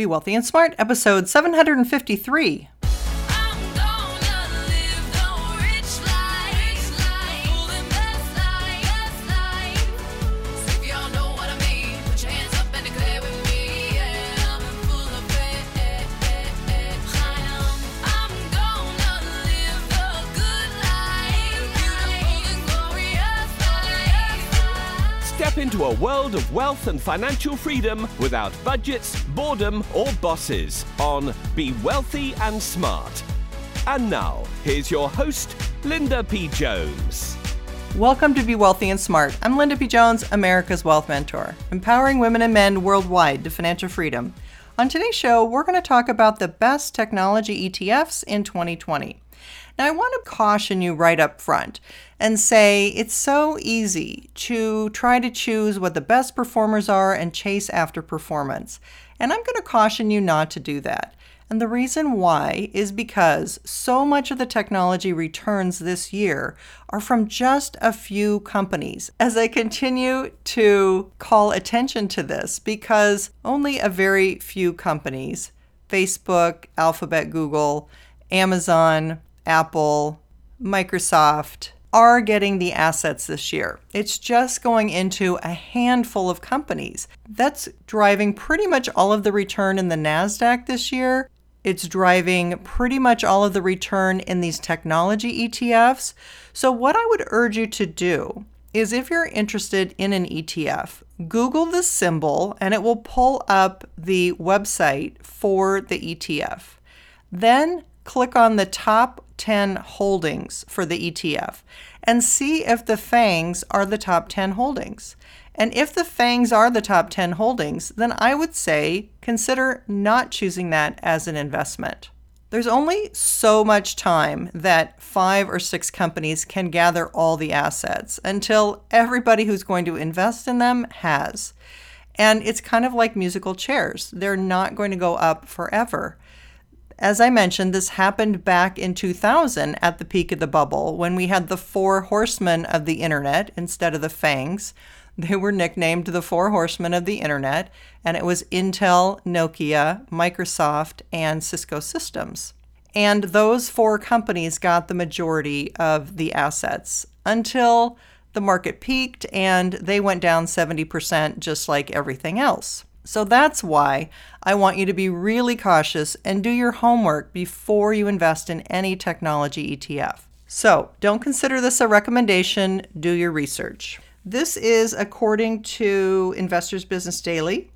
Be Wealthy and Smart, episode 753. Into a world of wealth and financial freedom without budgets, boredom, or bosses on Be Wealthy and Smart. And now, here's your host, Linda P. Jones. Welcome to Be Wealthy and Smart. I'm Linda P. Jones, America's Wealth Mentor, empowering women and men worldwide to financial freedom. On today's show, we're going to talk about the best technology ETFs in 2020. Now, I want to caution you right up front and say it's so easy to try to choose what the best performers are and chase after performance. And I'm going to caution you not to do that. And the reason why is because so much of the technology returns this year are from just a few companies. As I continue to call attention to this, because only a very few companies, Facebook, Alphabet, Google, Amazon, Apple, Microsoft, are getting the assets this year. It's just going into a handful of companies. That's driving pretty much all of the return in the NASDAQ this year. It's driving pretty much all of the return in these technology ETFs. So, what I would urge you to do is if you're interested in an ETF, Google the symbol and it will pull up the website for the ETF. Then click on the top 10 holdings for the ETF and see if the FANGs are the top 10 holdings. And if the FANGs are the top 10 holdings, then I would say consider not choosing that as an investment. There's only so much time that five or six companies can gather all the assets until everybody who's going to invest in them has. And it's kind of like musical chairs, they're not going to go up forever. As I mentioned, this happened back in 2000 at the peak of the bubble when we had the four horsemen of the internet instead of the fangs. They were nicknamed the four horsemen of the internet, and it was Intel, Nokia, Microsoft, and Cisco Systems. And those four companies got the majority of the assets until the market peaked and they went down 70%, just like everything else. So that's why I want you to be really cautious and do your homework before you invest in any technology ETF. So don't consider this a recommendation, do your research. This is according to Investors Business Daily.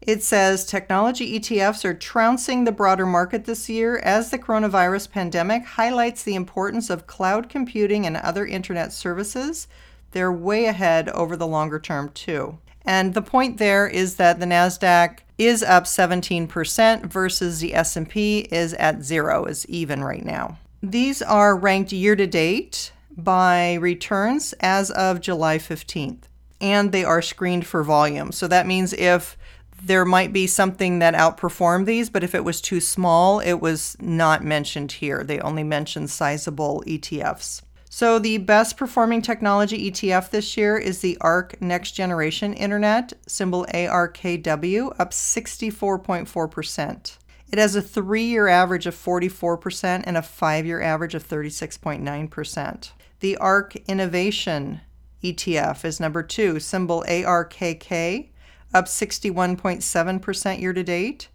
It says technology ETFs are trouncing the broader market this year as the coronavirus pandemic highlights the importance of cloud computing and other internet services. They're way ahead over the longer term, too. And the point there is that the Nasdaq is up 17% versus the S&P is at 0 is even right now. These are ranked year to date by returns as of July 15th and they are screened for volume. So that means if there might be something that outperformed these, but if it was too small, it was not mentioned here. They only mentioned sizable ETFs. So, the best performing technology ETF this year is the ARK Next Generation Internet, symbol ARKW, up 64.4%. It has a three year average of 44% and a five year average of 36.9%. The ARK Innovation ETF is number two, symbol ARKK, up 61.7% year to date.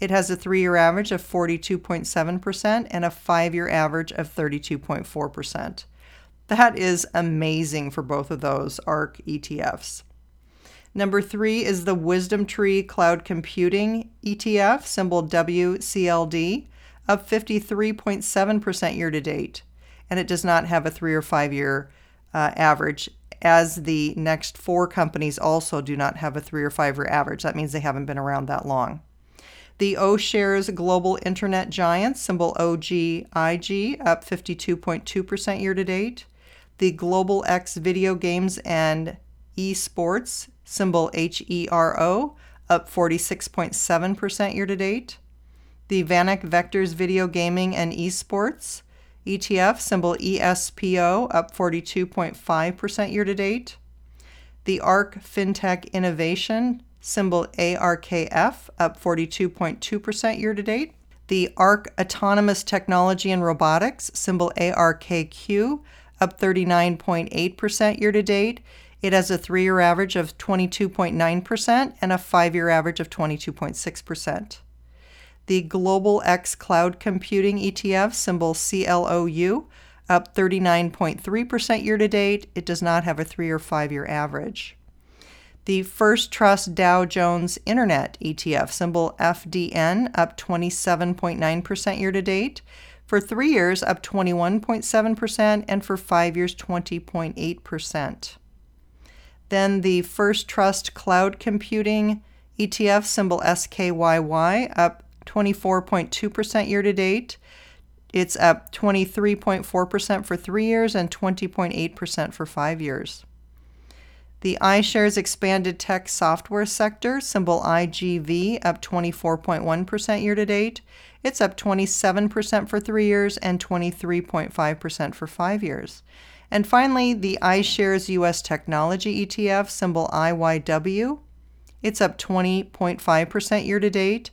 It has a three year average of 42.7% and a five year average of 32.4%. That is amazing for both of those ARK ETFs. Number three is the WisdomTree Cloud Computing ETF, symbol WCLD, up 53.7% year to date. And it does not have a three or five year uh, average, as the next four companies also do not have a three or five year average. That means they haven't been around that long. The O Shares Global Internet Giants, symbol OGIG, up 52.2% year to date. The Global X Video Games and Esports, symbol HERO, up 46.7% year to date. The VanEck Vectors Video Gaming and Esports, ETF, symbol ESPO, up 42.5% year to date. The ARK FinTech Innovation, symbol ARKF, up 42.2% year to date. The ARK Autonomous Technology and Robotics, symbol ARKQ, up 39.8% year to date. It has a three year average of 22.9% and a five year average of 22.6%. The Global X Cloud Computing ETF, symbol CLOU, up 39.3% year to date. It does not have a three or five year average. The First Trust Dow Jones Internet ETF, symbol FDN, up 27.9% year to date. For three years, up 21.7%, and for five years, 20.8%. Then the First Trust Cloud Computing ETF, symbol SKYY, up 24.2% year to date. It's up 23.4% for three years and 20.8% for five years. The iShares Expanded Tech Software sector, symbol IGV, up 24.1% year to date. It's up 27% for three years and 23.5% for five years. And finally, the iShares US Technology ETF, symbol IYW. It's up 20.5% year to date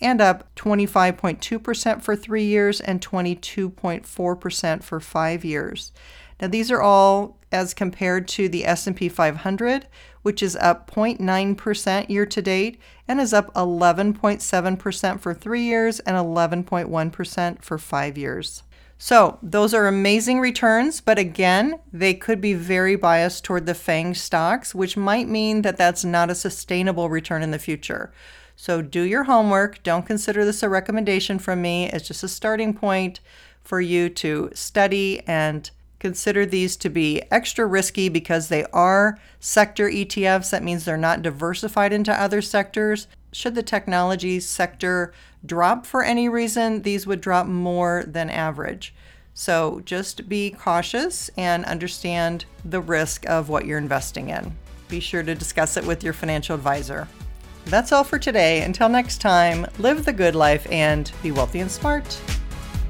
and up 25.2% for three years and 22.4% for five years. Now, these are all as compared to the S&P 500, which is up 0.9% year to date and is up 11.7% for 3 years and 11.1% for 5 years. So, those are amazing returns, but again, they could be very biased toward the FANG stocks, which might mean that that's not a sustainable return in the future. So, do your homework. Don't consider this a recommendation from me. It's just a starting point for you to study and consider these to be extra risky because they are sector ETFs. That means they're not diversified into other sectors. Should the technology sector drop for any reason, these would drop more than average. So just be cautious and understand the risk of what you're investing in. Be sure to discuss it with your financial advisor. That's all for today. Until next time, live the good life and be wealthy and smart.